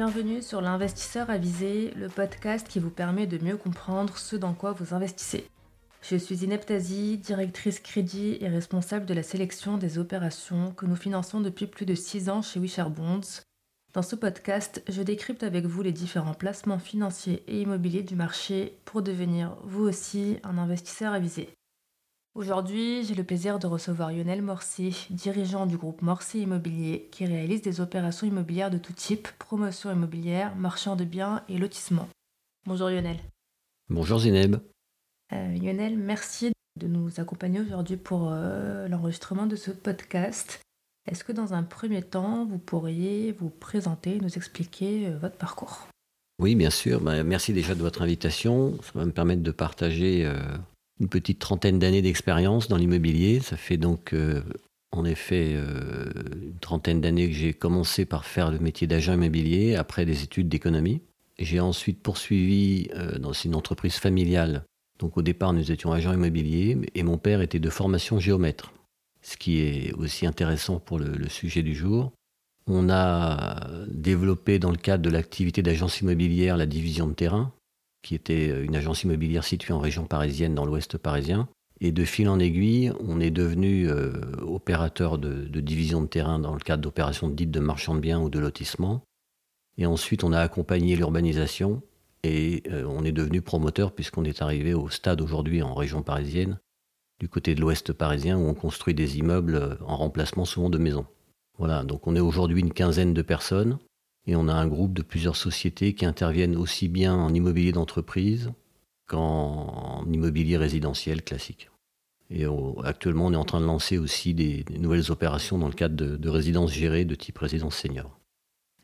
Bienvenue sur l'investisseur avisé, le podcast qui vous permet de mieux comprendre ce dans quoi vous investissez. Je suis Ineptazi, directrice crédit et responsable de la sélection des opérations que nous finançons depuis plus de 6 ans chez Wisher Bonds. Dans ce podcast, je décrypte avec vous les différents placements financiers et immobiliers du marché pour devenir vous aussi un investisseur avisé. Aujourd'hui, j'ai le plaisir de recevoir Lionel Morcy, dirigeant du groupe Morcy Immobilier, qui réalise des opérations immobilières de tout type, promotion immobilière, marchand de biens et lotissement. Bonjour Lionel. Bonjour Zineb. Euh, Lionel, merci de nous accompagner aujourd'hui pour euh, l'enregistrement de ce podcast. Est-ce que dans un premier temps, vous pourriez vous présenter, nous expliquer euh, votre parcours? Oui, bien sûr. Bah, merci déjà de votre invitation. Ça va me permettre de partager une petite trentaine d'années d'expérience dans l'immobilier. Ça fait donc euh, en effet euh, une trentaine d'années que j'ai commencé par faire le métier d'agent immobilier après des études d'économie. J'ai ensuite poursuivi euh, dans une entreprise familiale. Donc au départ, nous étions agents immobiliers et mon père était de formation géomètre, ce qui est aussi intéressant pour le sujet du jour. On a développé dans le cadre de l'activité d'agence immobilière la division de terrain, qui était euh, une agence immobilière située en région parisienne, dans l'ouest parisien. Et de fil en aiguille, on est devenu euh, opérateur de, division de terrain dans le cadre d'opérations dites de marchand de biens ou de lotissement. Et ensuite, on a accompagné l'urbanisation et euh, on est devenu promoteur puisqu'on est arrivé au stade aujourd'hui en région parisienne, du côté de l'ouest parisien, où on construit des immeubles en remplacement souvent de maisons. Voilà, donc on est aujourd'hui une quinzaine de personnes. Et on a un groupe de plusieurs sociétés qui interviennent aussi bien en immobilier d'entreprise qu'en immobilier résidentiel classique. Et actuellement, on est en train de lancer aussi des, nouvelles opérations dans le cadre de, résidences gérées de type résidence senior.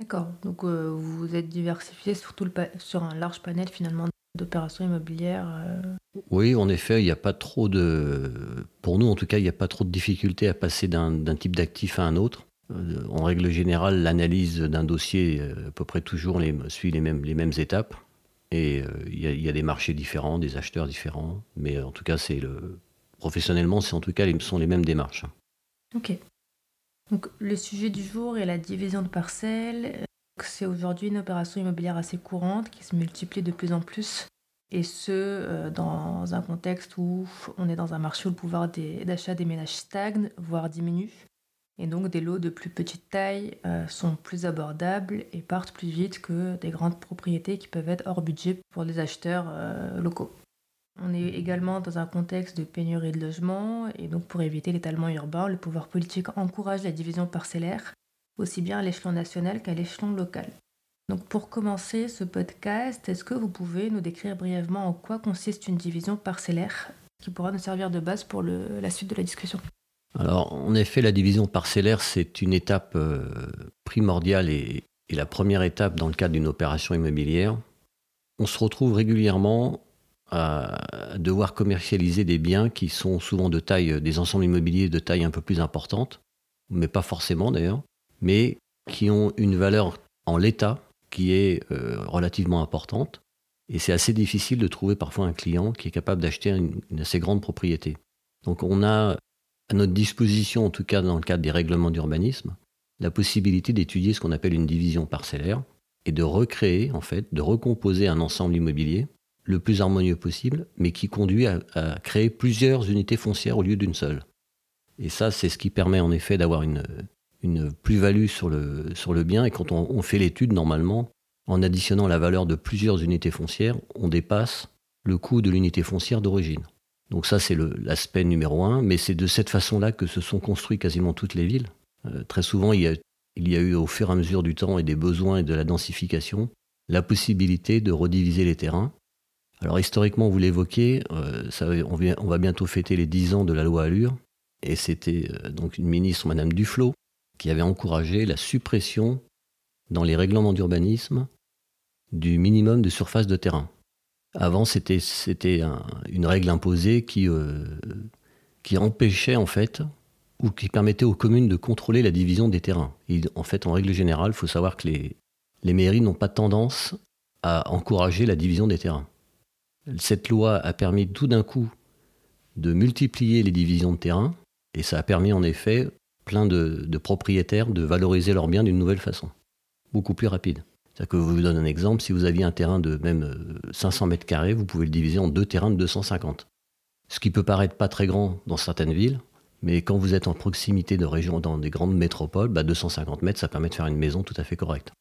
D'accord. Donc euh, vous êtes diversifié sur, sur un large panel finalement d'opérations immobilières. Euh. Oui, en effet, il n'y a pas trop de, pour nous en tout cas, il n'y a pas trop de difficultés à passer d'un type d'actif à un autre. Euh, en règle générale, l'analyse d'un dossier euh, à peu près toujours suit les mêmes, étapes. Et euh, il y, a des marchés différents, des acheteurs différents. Mais en tout cas, le... professionnellement, c'est en tout cas, sont les mêmes démarches. Ok. Donc, le sujet du jour est la division de parcelles. C'est aujourd'hui une opération immobilière assez courante qui se multiplie de plus en plus. Et ce, dans un contexte où on est dans un marché où le pouvoir d'achat des ménages stagne, voire diminue. Et donc des lots de plus petite taille euh, sont plus abordables et partent plus vite que des grandes propriétés qui peuvent être hors budget pour les acheteurs euh, locaux. On est également dans un contexte de pénurie de logements et donc pour éviter l'étalement urbain, le pouvoir politique encourage la division parcellaire aussi bien à l'échelon national qu'à l'échelon local. Donc pour commencer ce podcast, est-ce que vous pouvez nous décrire brièvement en quoi consiste une division parcellaire qui pourra nous servir de base pour la suite de la discussion? Alors, en effet, la division parcellaire, c'est une étape euh, primordiale et, la première étape dans le cadre d'une opération immobilière. On se retrouve régulièrement à devoir commercialiser des biens qui sont souvent de taille, des ensembles immobiliers de taille un peu plus importante, mais pas forcément d'ailleurs, mais qui ont une valeur en l'état qui est euh, relativement importante. Et c'est assez difficile de trouver parfois un client qui est capable d'acheter une, une assez grande propriété. Donc on a à notre disposition, en tout cas dans le cadre des règlements d'urbanisme, la possibilité d'étudier ce qu'on appelle une division parcellaire et de recréer, en fait, de recomposer un ensemble immobilier le plus harmonieux possible, mais qui conduit à, créer plusieurs unités foncières au lieu d'une seule. Et ça, c'est ce qui permet en effet d'avoir une, plus-value sur le, sur le bien. Et quand on fait l'étude, normalement, en additionnant la valeur de plusieurs unités foncières, on dépasse le coût de l'unité foncière d'origine. Donc ça, c'est l'aspect numéro un, mais c'est de cette façon-là que se sont construites quasiment toutes les villes. Euh, très souvent, il y, a, eu au fur et à mesure du temps et des besoins et de la densification, la possibilité de rediviser les terrains. Alors historiquement, vous l'évoquez, euh, on, on, va bientôt fêter les 10 ans de la loi Allure, et c'était euh, donc une ministre, Madame Duflot, qui avait encouragé la suppression dans les règlements d'urbanisme du minimum de surface de terrain. Avant, c'était une règle imposée qui, euh, qui empêchait en fait ou qui permettait aux communes de contrôler la division des terrains. en fait, en règle générale, il faut savoir que les, mairies n'ont pas tendance à encourager la division des terrains. Cette loi a permis tout d'un coup de multiplier les divisions de terrain et ça a permis en effet plein de, de propriétaires de valoriser leurs biens d'une nouvelle façon, beaucoup plus rapide. C'est-à-dire que je vous donne un exemple, si vous aviez un terrain de même 500 mètres carrés, vous pouvez le diviser en deux terrains de 250. Ce qui peut paraître pas très grand dans certaines villes, mais quand vous êtes en proximité de régions, dans des grandes métropoles, 250 bah, mètres, ça permet de faire une maison tout à fait correcte.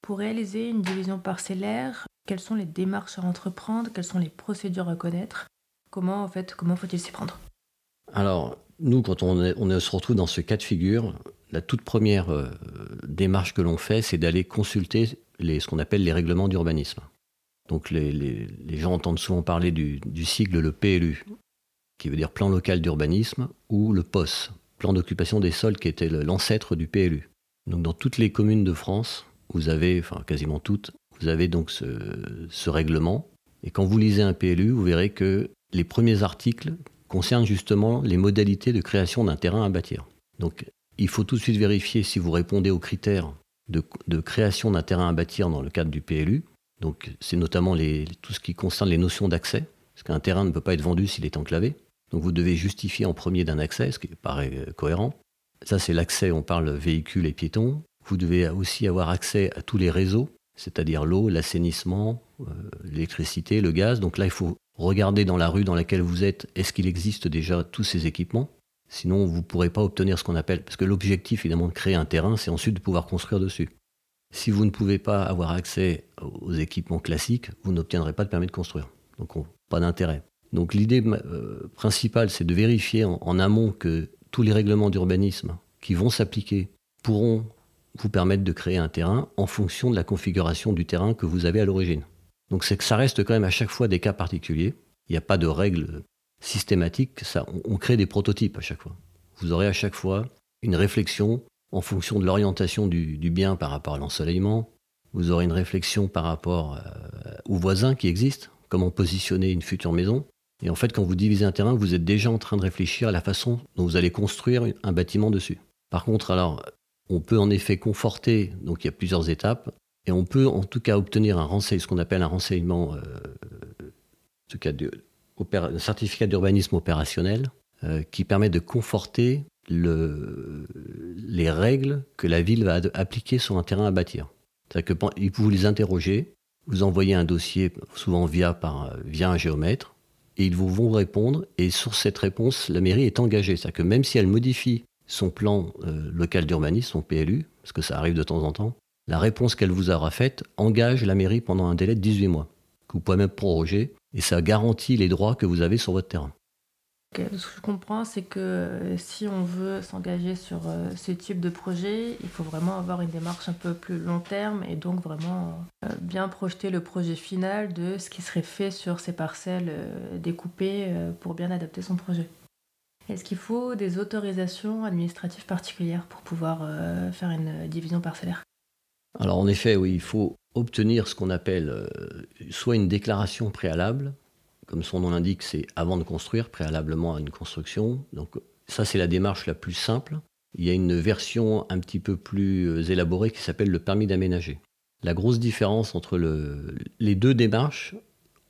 Pour réaliser une division parcellaire, quelles sont les démarches à entreprendre? Quelles sont les procédures à connaître? Comment, en fait, comment faut-il s'y prendre? Alors, nous, quand on, se retrouve dans ce cas de figure, la toute première euh, démarche que l'on fait, c'est d'aller consulter ce qu'on appelle les règlements d'urbanisme. Donc les, gens entendent souvent parler du, sigle le PLU, qui veut dire plan local d'urbanisme, ou le POS, plan d'occupation des sols, qui était l'ancêtre du PLU. Donc dans toutes les communes de France, vous avez, enfin quasiment toutes, vous avez donc ce, règlement. Et quand vous lisez un PLU, vous verrez que les premiers articles concernent justement les modalités de création d'un terrain à bâtir. Donc il faut tout de suite vérifier si vous répondez aux critères de, création d'un terrain à bâtir dans le cadre du PLU. Donc c'est notamment tout ce qui concerne les notions d'accès, parce qu'un terrain ne peut pas être vendu s'il est enclavé. Donc vous devez justifier en premier d'un accès, ce qui paraît euh, cohérent. Ça, c'est l'accès, on parle véhicules et piétons. Vous devez aussi avoir accès à tous les réseaux, c'est-à-dire l'eau, l'assainissement, euh, l'électricité, le gaz. Donc là, il faut regarder dans la rue dans laquelle vous êtes, est-ce qu'il existe déjà tous ces équipements? Sinon, vous ne pourrez pas obtenir ce qu'on appelle, parce que l'objectif évidemment de créer un terrain, c'est ensuite de pouvoir construire dessus. Si vous ne pouvez pas avoir accès aux équipements classiques, vous n'obtiendrez pas de permis de construire. Donc, pas d'intérêt. Donc l'idée euh, principale, c'est de vérifier en, amont que tous les règlements d'urbanisme qui vont s'appliquer pourront vous permettre de créer un terrain en fonction de la configuration du terrain que vous avez à l'origine. Donc c'est que ça reste quand même à chaque fois des cas particuliers. Il n'y a pas de règles systématiques. Ça, on, crée des prototypes à chaque fois. Vous aurez à chaque fois une réflexion en fonction de l'orientation du, bien par rapport à l'ensoleillement. Vous aurez une réflexion par rapport euh, aux voisins qui existent, comment positionner une future maison. Et en fait, quand vous divisez un terrain, vous êtes déjà en train de réfléchir à la façon dont vous allez construire un bâtiment dessus. Par contre, alors, on peut en effet conforter, donc il y a plusieurs étapes, et on peut en tout cas obtenir un renseignement, ce qu'on appelle un renseignement, euh, ce cas de, un certificat d'urbanisme opérationnel, euh, qui permet de conforter le, les règles que la ville va appliquer sur un terrain à bâtir. C'est-à-dire que vous les interroger, vous envoyez un dossier, souvent via, par, via un géomètre, et ils vont répondre. Et sur cette réponse, la mairie est engagée. C'est-à-dire que même si elle modifie son plan euh, local d'urbanisme, son PLU, parce que ça arrive de temps en temps, la réponse qu'elle vous aura faite engage la mairie pendant un délai de 18 mois, que vous pouvez même proroger, et ça garantit les droits que vous avez sur votre terrain. Ce que je comprends, c'est que euh, si on veut s'engager sur euh, ce type de projet, il faut vraiment avoir une démarche un peu plus long terme et donc vraiment bien projeter le projet final de ce qui serait fait sur ces parcelles découpées pour bien adapter son projet. Est-ce qu'il faut des autorisations administratives particulières pour pouvoir faire une division parcellaire? Alors en effet, oui, il faut obtenir ce qu'on appelle soit une déclaration préalable, comme son nom l'indique, c'est avant de construire, préalablement à une construction. Donc ça, c'est la démarche la plus simple. Il y a une version un petit peu plus euh, élaborée qui s'appelle le permis d'aménager. La grosse différence entre les deux démarches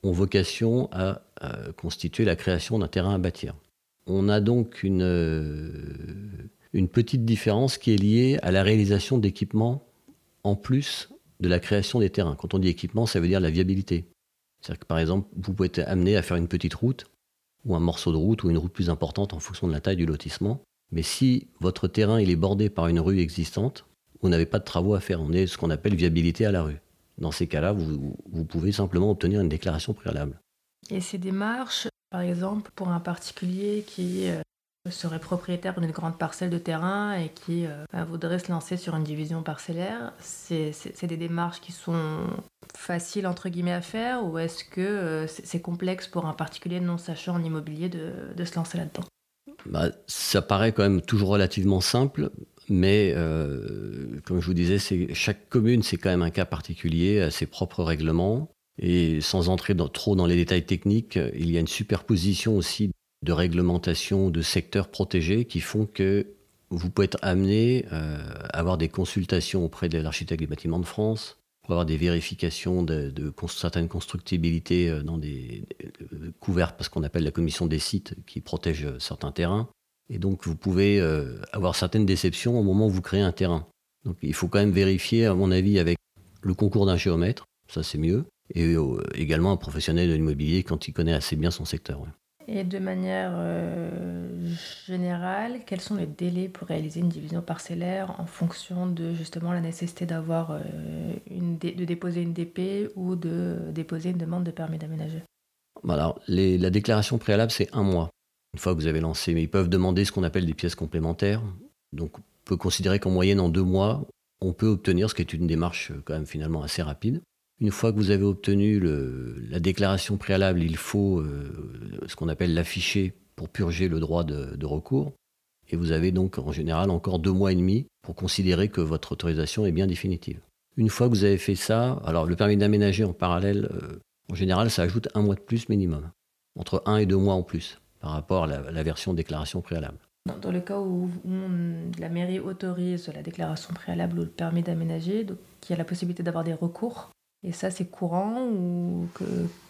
ont vocation à, constituer la création d'un terrain à bâtir. On a donc une, euh, une petite différence qui est liée à la réalisation d'équipements en plus de la création des terrains. Quand on dit équipement, ça veut dire la viabilité. C'est-à-dire que par exemple, vous pouvez être amené à faire une petite route, ou un morceau de route, ou une route plus importante en fonction de la taille du lotissement. Mais si votre terrain il est bordé par une rue existante, vous n'avez pas de travaux à faire. On est ce qu'on appelle viabilité à la rue. Dans ces cas-là, vous, vous pouvez simplement obtenir une déclaration préalable. Et ces démarches, par exemple, pour un particulier qui euh, serait propriétaire d'une grande parcelle de terrain et qui euh, bah, voudrait se lancer sur une division parcellaire, c'est des démarches qui sont faciles entre guillemets à faire ou est-ce que euh, c'est complexe pour un particulier non sachant en immobilier de, se lancer là-dedans? Bah, Ça paraît quand même toujours relativement simple, mais comme je vous disais, chaque commune c'est quand même un cas particulier à ses propres règlements. Et sans entrer trop dans les détails techniques, il y a une superposition aussi de réglementation de secteurs protégés qui font que vous pouvez être amené euh, à avoir des consultations auprès de l'architecte des bâtiments de France, pour avoir des vérifications de, certaines constructibilités euh, dans des, euh, couvertes parce qu'on appelle la commission des sites qui protège certains terrains. Et donc vous pouvez avoir certaines déceptions au moment où vous créez un terrain. Donc il faut quand même vérifier, à mon avis, avec le concours d'un géomètre, ça c'est mieux, et euh, également un professionnel de l'immobilier quand il connaît assez bien son secteur. Et de manière euh, générale, quels sont les délais pour réaliser une division parcellaire en fonction de justement la nécessité d'avoir euh, une de déposer une DP ou de déposer une demande de permis d'aménager? Alors, la déclaration préalable, c'est un mois. Une fois que vous avez lancé, mais ils peuvent demander ce qu'on appelle des pièces complémentaires. Donc, on peut considérer qu'en moyenne, en deux mois, on peut obtenir, ce qui est une démarche quand même finalement assez rapide. Une fois que vous avez obtenu la déclaration préalable, il faut euh, ce qu'on appelle l'afficher pour purger le droit de, recours. Et vous avez donc en général encore deux mois et demi pour considérer que votre autorisation est bien définitive. Une fois que vous avez fait ça, alors le permis d'aménager en parallèle, euh, en général, ça ajoute un mois de plus minimum, entre un et deux mois en plus par rapport à la, version déclaration préalable. Dans le cas où la mairie autorise la déclaration préalable ou le permis d'aménager, donc il y a la possibilité d'avoir des recours et ça, c'est courant ou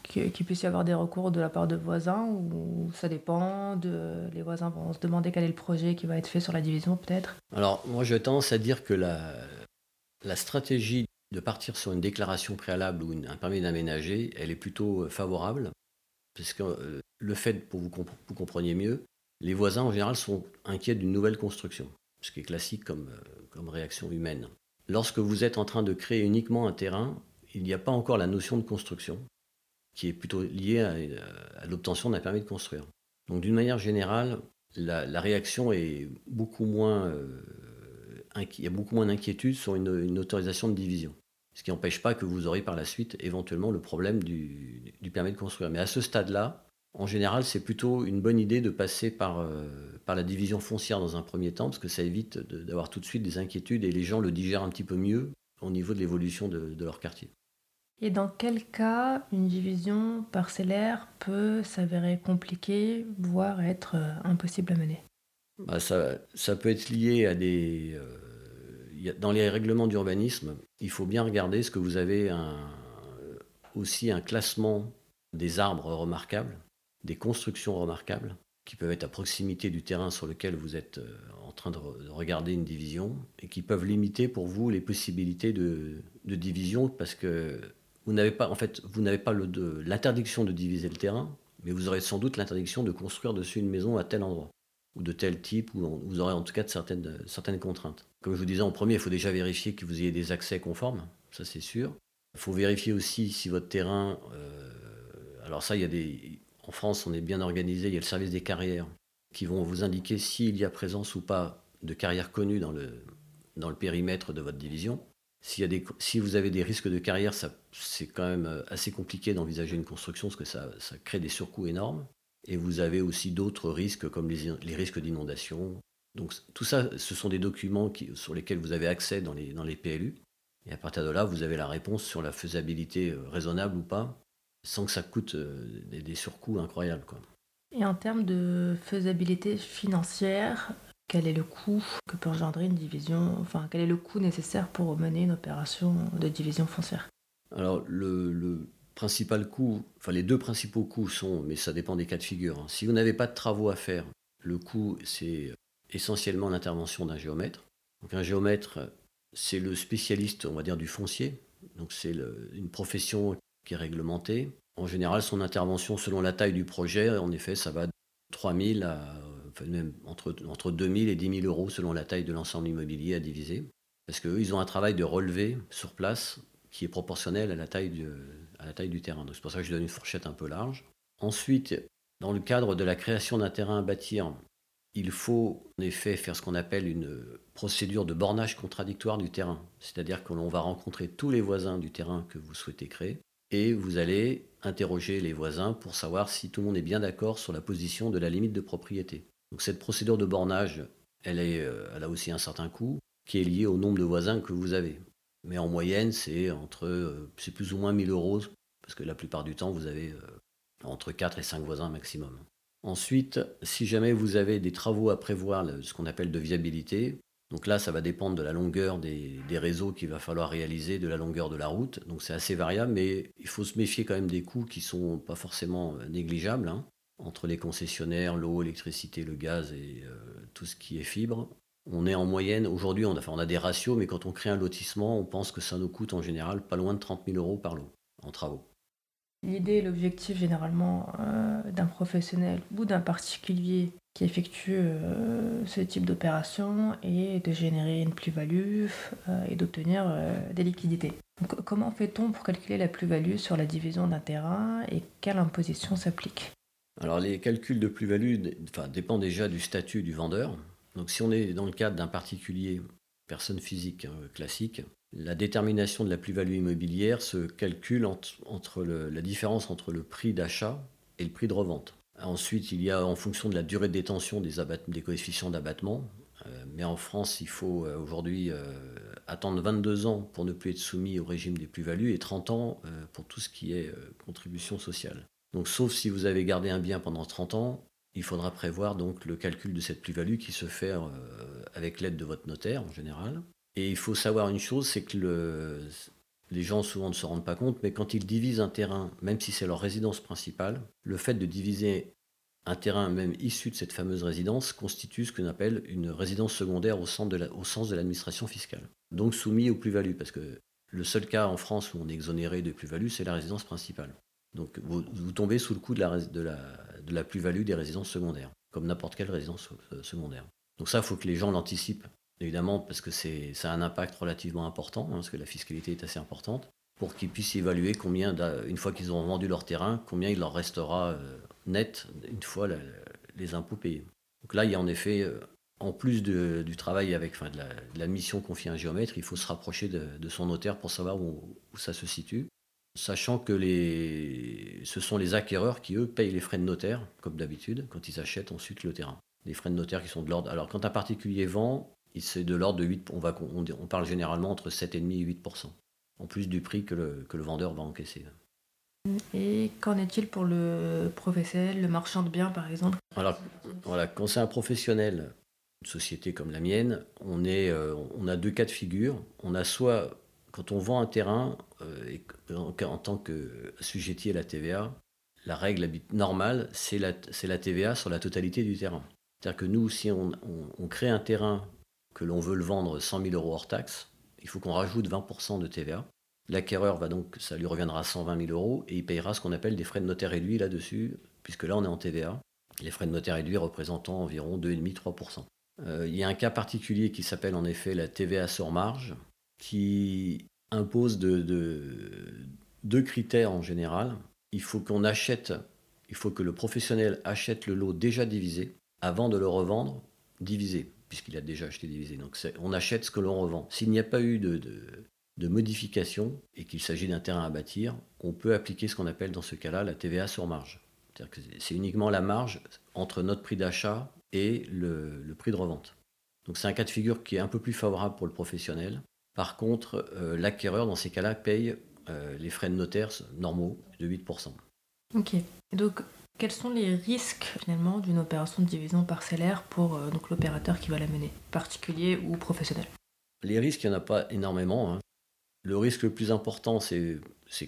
qu'il puisse y avoir des recours de la part de voisins ou ça dépend de, Les voisins vont se demander quel est le projet qui va être fait sur la division, peut-être? Alors, moi, je tendance à dire que la, la stratégie de partir sur une déclaration préalable ou un permis d'aménager, elle est plutôt euh, favorable. Parce que euh, le fait, pour vous, vous compreniez mieux, les voisins en général sont inquiets d'une nouvelle construction, ce qui est classique comme, euh, comme réaction humaine. Lorsque vous êtes en train de créer uniquement un terrain, il n'y a pas encore la notion de construction, qui est plutôt liée à, l'obtention d'un permis de construire. Donc d'une manière générale, la, réaction est beaucoup moins... Euh, il y a beaucoup moins d'inquiétude sur une, autorisation de division. Ce qui n'empêche pas que vous aurez par la suite éventuellement le problème du, permis de construire. Mais à ce stade-là, en général, c'est plutôt une bonne idée de passer par, euh, par la division foncière dans un premier temps, parce que ça évite d'avoir tout de suite des inquiétudes et les gens le digèrent un petit peu mieux au niveau de l'évolution de leur quartier. Et dans quel cas une division parcellaire peut s'avérer compliquée, voire être euh, impossible à mener? Bah, ça, ça, peut être lié à des... Euh, dans les règlements d'urbanisme, il faut bien regarder ce que vous avez aussi un classement des arbres remarquables, des constructions remarquables, qui peuvent être à proximité du terrain sur lequel vous êtes euh, en train de, regarder une division, et qui peuvent limiter pour vous les possibilités de, de division, parce que vous n'avez pas, en fait, vous n'avez pas l'interdiction de diviser le terrain, mais vous aurez sans doute l'interdiction de construire dessus une maison à tel endroit, ou de tel type, ou vous aurez en tout cas de certaines, certaines contraintes. Comme je vous disais en premier, il faut déjà vérifier que vous ayez des accès conformes, ça c'est sûr. Il faut vérifier aussi si votre terrain... Euh, alors ça, il y a des... En France, on est bien organisé, il y a le service des carrières qui vont vous indiquer s'il y a présence ou pas de carrières connues dans le, dans le périmètre de votre division si vous avez des risques de carrière, c'est quand même euh, assez compliqué d'envisager une construction parce que ça, crée des surcoûts énormes. Et vous avez aussi d'autres risques comme les, risques d'inondation. Donc tout ça, ce sont des documents sur lesquels vous avez accès dans les, PLU. Et à partir de là, vous avez la réponse sur la faisabilité euh, raisonnable ou pas, sans que ça coûte euh, des, surcoûts incroyables. Et en termes de faisabilité financière, quel est le coût que peut engendrer une division, enfin quel est le coût nécessaire pour mener une opération de division foncière? Alors le, principal coût, enfin les deux principaux coûts sont, mais ça dépend des cas de figure. Hein. Si vous n'avez pas de travaux à faire, le coût c'est essentiellement l'intervention d'un géomètre. Donc un géomètre, c'est le spécialiste, on va dire, du foncier. Donc c'est une profession qui est réglementée. En général, son intervention selon la taille du projet, en effet, ça va de 3000 à même entre, entre 2000 et 10 000 euros selon la taille de l'ensemble immobilier à diviser. Parce qu'eux, ils ont un travail de relevé sur place qui est proportionnel à la taille du, terrain. Donc c'est pour ça que je donne une fourchette un peu large. Ensuite, dans le cadre de la création d'un terrain à bâtir, il faut en effet faire ce qu'on appelle une procédure de bornage contradictoire du terrain. C'est-à-dire que l'on va rencontrer tous les voisins du terrain que vous souhaitez créer et vous allez interroger les voisins pour savoir si tout le monde est bien d'accord sur la position de la limite de propriété. Donc cette procédure de bornage, euh, elle a aussi un certain coût qui est lié au nombre de voisins que vous avez. Mais en moyenne, c'est entre, euh, plus ou moins 1000 euros, parce que la plupart du temps, vous avez euh, entre 4 et 5 voisins maximum. Ensuite, si jamais vous avez des travaux à prévoir, ce qu'on appelle de viabilité, donc là, ça va dépendre de la longueur des, réseaux qu'il va falloir réaliser, de la longueur de la route. Donc c'est assez variable, mais il faut se méfier quand même des coûts qui sont pas forcément négligeables. Hein entre les concessionnaires, l'eau, l'électricité, le gaz et euh, tout ce qui est fibre. On est en moyenne, aujourd'hui, on a, on a des ratios, mais quand on crée un lotissement, on pense que ça nous coûte en général pas loin de 30 000 euros par lot en travaux. L'idée et l'objectif généralement euh, d'un professionnel ou d'un particulier qui effectue euh, ce type d'opération est de générer une plus-value et d'obtenir des liquidités. comment fait-on pour calculer la plus-value sur la division d'un terrain et quelle imposition s'applique? Alors les calculs de plus-value dépendent déjà du statut du vendeur. Donc si on est dans le cadre d'un particulier, personne physique classique, la détermination de la plus-value immobilière se calcule entre, la différence entre le prix d'achat et le prix de revente. Ensuite, il y a en fonction de la durée de détention des, des coefficients d'abattement. Euh, mais en France, il faut euh, aujourd'hui euh, attendre 22 ans pour ne plus être soumis au régime des plus-values et 30 ans pour tout ce qui est contribution sociale. Donc, sauf si vous avez gardé un bien pendant 30 ans, il faudra prévoir donc le calcul de cette plus-value qui se fait avec l'aide de votre notaire en général. Et il faut savoir une chose, c'est que les gens souvent ne se rendent pas compte, mais quand ils divisent un terrain, même si c'est leur résidence principale, le fait de diviser un terrain même issu de cette fameuse résidence constitue ce qu'on appelle une résidence secondaire au, sens de l'administration fiscale. Donc soumis aux plus-values, parce que le seul cas en France où on est exonéré de plus-value, c'est la résidence principale. Donc vous, tombez sous le coup de la, plus-value des résidences secondaires, comme n'importe quelle résidence euh, secondaire. Donc ça, il faut que les gens l'anticipent évidemment, parce que c'est, ça a un impact relativement important, hein, parce que la fiscalité est assez importante, pour qu'ils puissent évaluer combien, une fois qu'ils ont vendu leur terrain, combien il leur restera euh, net une fois les impôts payés. Donc là, il y a en effet, euh, en plus du travail avec enfin, de, la, mission confiée à un géomètre, il faut se rapprocher de, son notaire pour savoir où, ça se situe, sachant que les, ce sont les acquéreurs qui, eux, payent les frais de notaire, comme d'habitude, quand ils achètent ensuite le terrain. Les frais de notaire qui sont de l'ordre. Alors, quand un particulier vend, c'est de l'ordre de 8, on, va, on, parle généralement entre 7,5 et 8% en plus du prix que le, que le vendeur va encaisser. Et qu'en est-il pour le professionnel, le marchand de biens par exemple? Alors, voilà, quand c'est un professionnel, une société comme la mienne, on, est, euh, on a deux cas de figure. On a soit, quand on vend un terrain, euh, en, tant qu'assujetti à la TVA, la règle normale, c'est la, TVA sur la totalité du terrain. C'est-à-dire que nous, si on, on crée un terrain que l'on veut le vendre 100 000 euros hors taxe, il faut qu'on rajoute 20% de TVA. L'acquéreur va donc, ça lui reviendra 120 000 euros et il payera ce qu'on appelle des frais de notaire réduits là-dessus, puisque là on est en TVA. Les frais de notaire réduits représentant environ 2,5-3%. Euh, il y a un cas particulier qui s'appelle en effet la TVA sur marge, qui impose deux critères en général. Il faut qu'on achète, il faut que le professionnel achète le lot déjà divisé avant de le revendre divisé puisqu'il a déjà acheté divisé. Donc on achète ce que l'on revend. S'il n'y a pas eu de, de, modification et qu'il s'agit d'un terrain à bâtir, on peut appliquer ce qu'on appelle dans ce cas-là la TVA sur marge. C'est-à-dire que c'est uniquement la marge entre notre prix d'achat et le, prix de revente. Donc c'est un cas de figure qui est un peu plus favorable pour le professionnel. Par contre, euh, l'acquéreur, dans ces cas-là, paye euh, les frais de notaire normaux de 8%. Ok. donc quels sont les risques finalement d'une opération de division parcellaire pour euh, donc l'opérateur qui va la mener, particulier ou professionnel? Les risques, il n'y en a pas énormément. Hein. Le risque le plus important, c'est,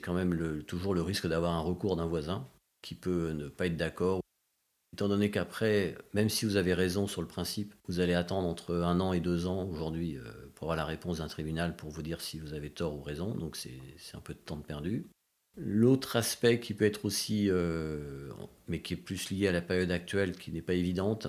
quand même toujours le risque d'avoir un recours d'un voisin qui peut ne pas être d'accord. Étant donné qu'après, même si vous avez raison sur le principe, vous allez attendre entre un an et deux ans aujourd'hui euh, pour avoir la réponse d'un tribunal pour vous dire si vous avez tort ou raison, donc c'est un peu de temps perdu. L'autre aspect qui peut être aussi, euh, mais qui est plus lié à la période actuelle, qui n'est pas évidente,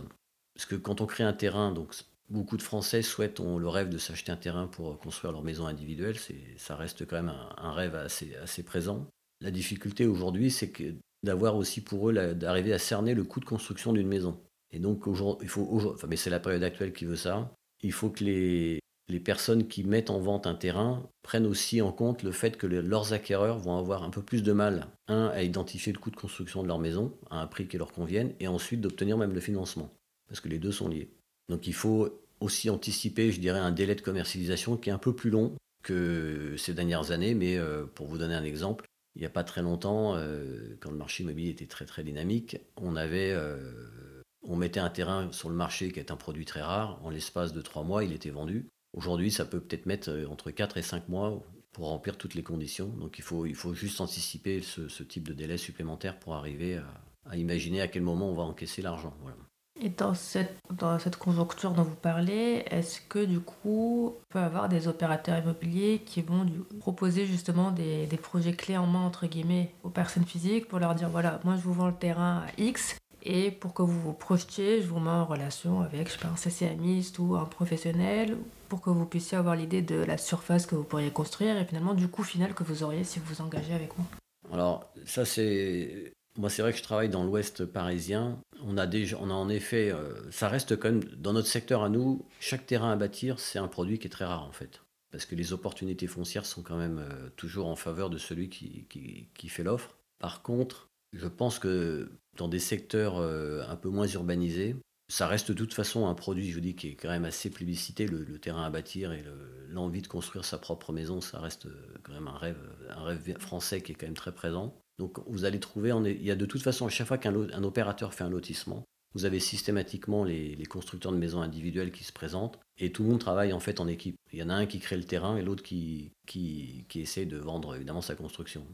parce que quand on crée un terrain, donc beaucoup de Français souhaitent, ont le rêve de s'acheter un terrain pour construire leur maison individuelle, ça reste quand même un, rêve assez, présent. La difficulté aujourd'hui, c'est d'avoir aussi pour eux d'arriver à cerner le coût de construction d'une maison. Et donc, il faut, enfin, mais c'est la période actuelle qui veut ça. Il faut que les, les personnes qui mettent en vente un terrain prennent aussi en compte le fait que leurs acquéreurs vont avoir un peu plus de mal, un, à identifier le coût de construction de leur maison à un prix qui leur convienne, et ensuite d'obtenir même le financement, parce que les deux sont liés. Donc il faut aussi anticiper, je dirais, un délai de commercialisation qui est un peu plus long que ces dernières années, mais euh, pour vous donner un exemple, il n'y a pas très longtemps, euh, quand le marché immobilier était très très dynamique. Euh, on mettait un terrain sur le marché qui est un produit très rare, en l'espace de trois mois, il était vendu. Aujourd'hui, ça peut peut-être mettre euh, entre 4 et 5 mois pour remplir toutes les conditions. Donc il faut juste anticiper ce, type de délai supplémentaire pour arriver à, imaginer à quel moment on va encaisser l'argent. Et dans cette, dans cette conjoncture dont vous parlez, est-ce que du coup, on peut avoir des opérateurs immobiliers qui vont proposer justement des, des, projets clés en main, entre guillemets, aux personnes physiques pour leur dire, voilà, moi je vous vends le terrain à X, et pour que vous vous projetiez, je vous mets en relation avec, je sais pas, un CCMiste ou un professionnel, pour que vous puissiez avoir l'idée de la surface que vous pourriez construire et finalement du coût final que vous auriez si vous vous engagez avec moi. Alors, ça c'est moi, c'est vrai que je travaille dans l'ouest parisien. On a, déjà, on a en effet, euh, ça reste quand même, dans notre secteur à nous, chaque terrain à bâtir, c'est un produit qui est très rare en fait. Parce que les opportunités foncières sont quand même euh, toujours en faveur de celui qui, qui, fait l'offre. Par contre, je pense que dans des secteurs euh, un peu moins urbanisés, ça reste de toute façon un produit, je vous dis, qui est quand même assez plébiscité, le, terrain à bâtir et l'envie de construire sa propre maison, ça reste quand même un rêve, un rêve français qui est quand même très présent. Donc vous allez trouver, il y a de toute façon, à chaque fois qu'un opérateur fait un lotissement, vous avez systématiquement les, constructeurs de maisons individuelles qui se présentent et tout le monde travaille en fait en équipe. Il y en a un qui crée le terrain et l'autre qui, qui, essaie de vendre évidemment sa construction.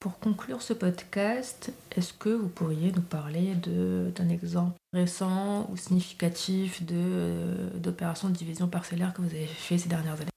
Pour conclure ce podcast, est-ce que vous pourriez nous parler d'un exemple récent ou significatif d'opération de, de division parcellaire que vous avez fait ces dernières années?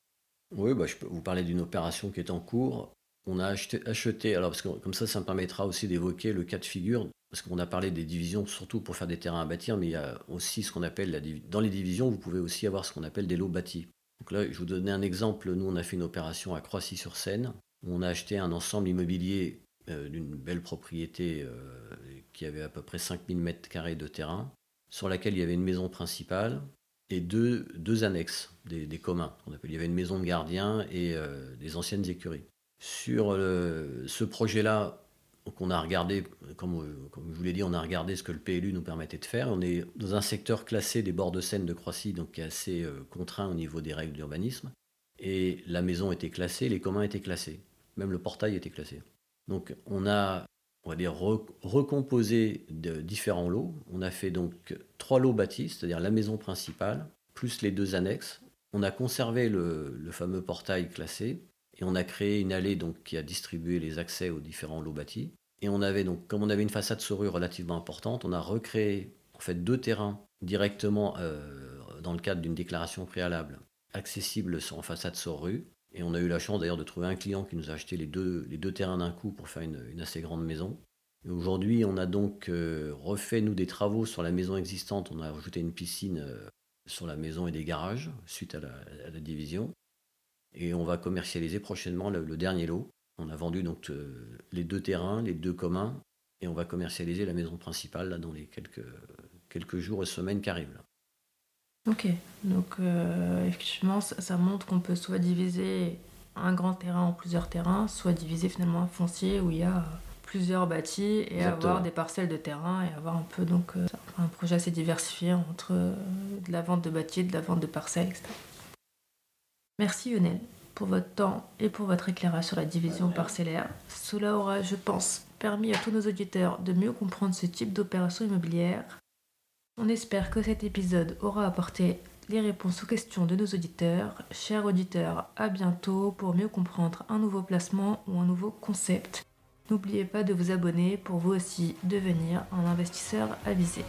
Oui, bah, je peux vous parler d'une opération qui est en cours. On a acheté, alors parce que comme ça, ça me permettra aussi d'évoquer le cas de figure, parce qu'on a parlé des divisions surtout pour faire des terrains à bâtir, mais il y a aussi ce qu'on appelle, la, dans les divisions, vous pouvez aussi avoir ce qu'on appelle des lots bâtis. Donc là, je vous donner un exemple. Nous, on a fait une opération à Croissy-sur-Seine. On a acheté un ensemble immobilier euh, d'une belle propriété euh, qui avait à peu près 5000 m2 de terrain, sur laquelle il y avait une maison principale et deux, deux annexes, des, communs. Il y avait une maison de gardien et euh, des anciennes écuries. Sur ce projet-là, on a regardé, comme, vous dit, on a regardé ce que le PLU nous permettait de faire. On est dans un secteur classé des bords de Seine de Croissy, donc qui est assez euh, contraint au niveau des règles d'urbanisme. Et la maison était classée, les communs étaient classés, même le portail était classé. Donc on a, on dire, recomposé de différents lots. On a fait donc trois lots bâtis, c'est-à-dire la maison principale, plus les deux annexes. On a conservé le fameux portail classé, et on a créé une allée qui a distribué les accès aux différents lots bâtis. Et on avait donc, comme on avait une façade sur relativement importante, on a recréé en fait deux terrains directement euh, dans le cadre d'une déclaration préalable accessible en façade sur. Et on a eu la chance d'ailleurs de trouver un client qui nous a acheté les deux, terrains d'un coup pour faire une, assez grande maison. Aujourd'hui, on a donc euh, refait, nous, des travaux sur la maison existante. On a rajouté une piscine euh, sur la maison et des garages suite à la division. Et on va commercialiser prochainement le, dernier lot. On a vendu donc euh, les deux terrains, les deux communs, et on va commercialiser la maison principale là, dans les quelques, quelques jours et semaines qui arrivent. Ok, donc euh, effectivement, ça, montre qu'on peut soit diviser un grand terrain en plusieurs terrains, soit diviser finalement un foncier où il y a plusieurs bâtis et avoir des parcelles de terrain et avoir un peu donc euh, un projet assez diversifié entre de la vente de bâtis, de la vente de parcelles, etc. Merci Lionel pour votre temps et pour votre éclairage sur la division parcellaire. Cela aura, je pense, permis à tous nos auditeurs de mieux comprendre ce type d'opération immobilière. On espère que cet épisode aura apporté les réponses aux questions de nos auditeurs. Chers auditeurs, à bientôt pour mieux comprendre un nouveau placement ou un nouveau concept. N'oubliez pas de vous abonner pour vous aussi devenir un investisseur avisé.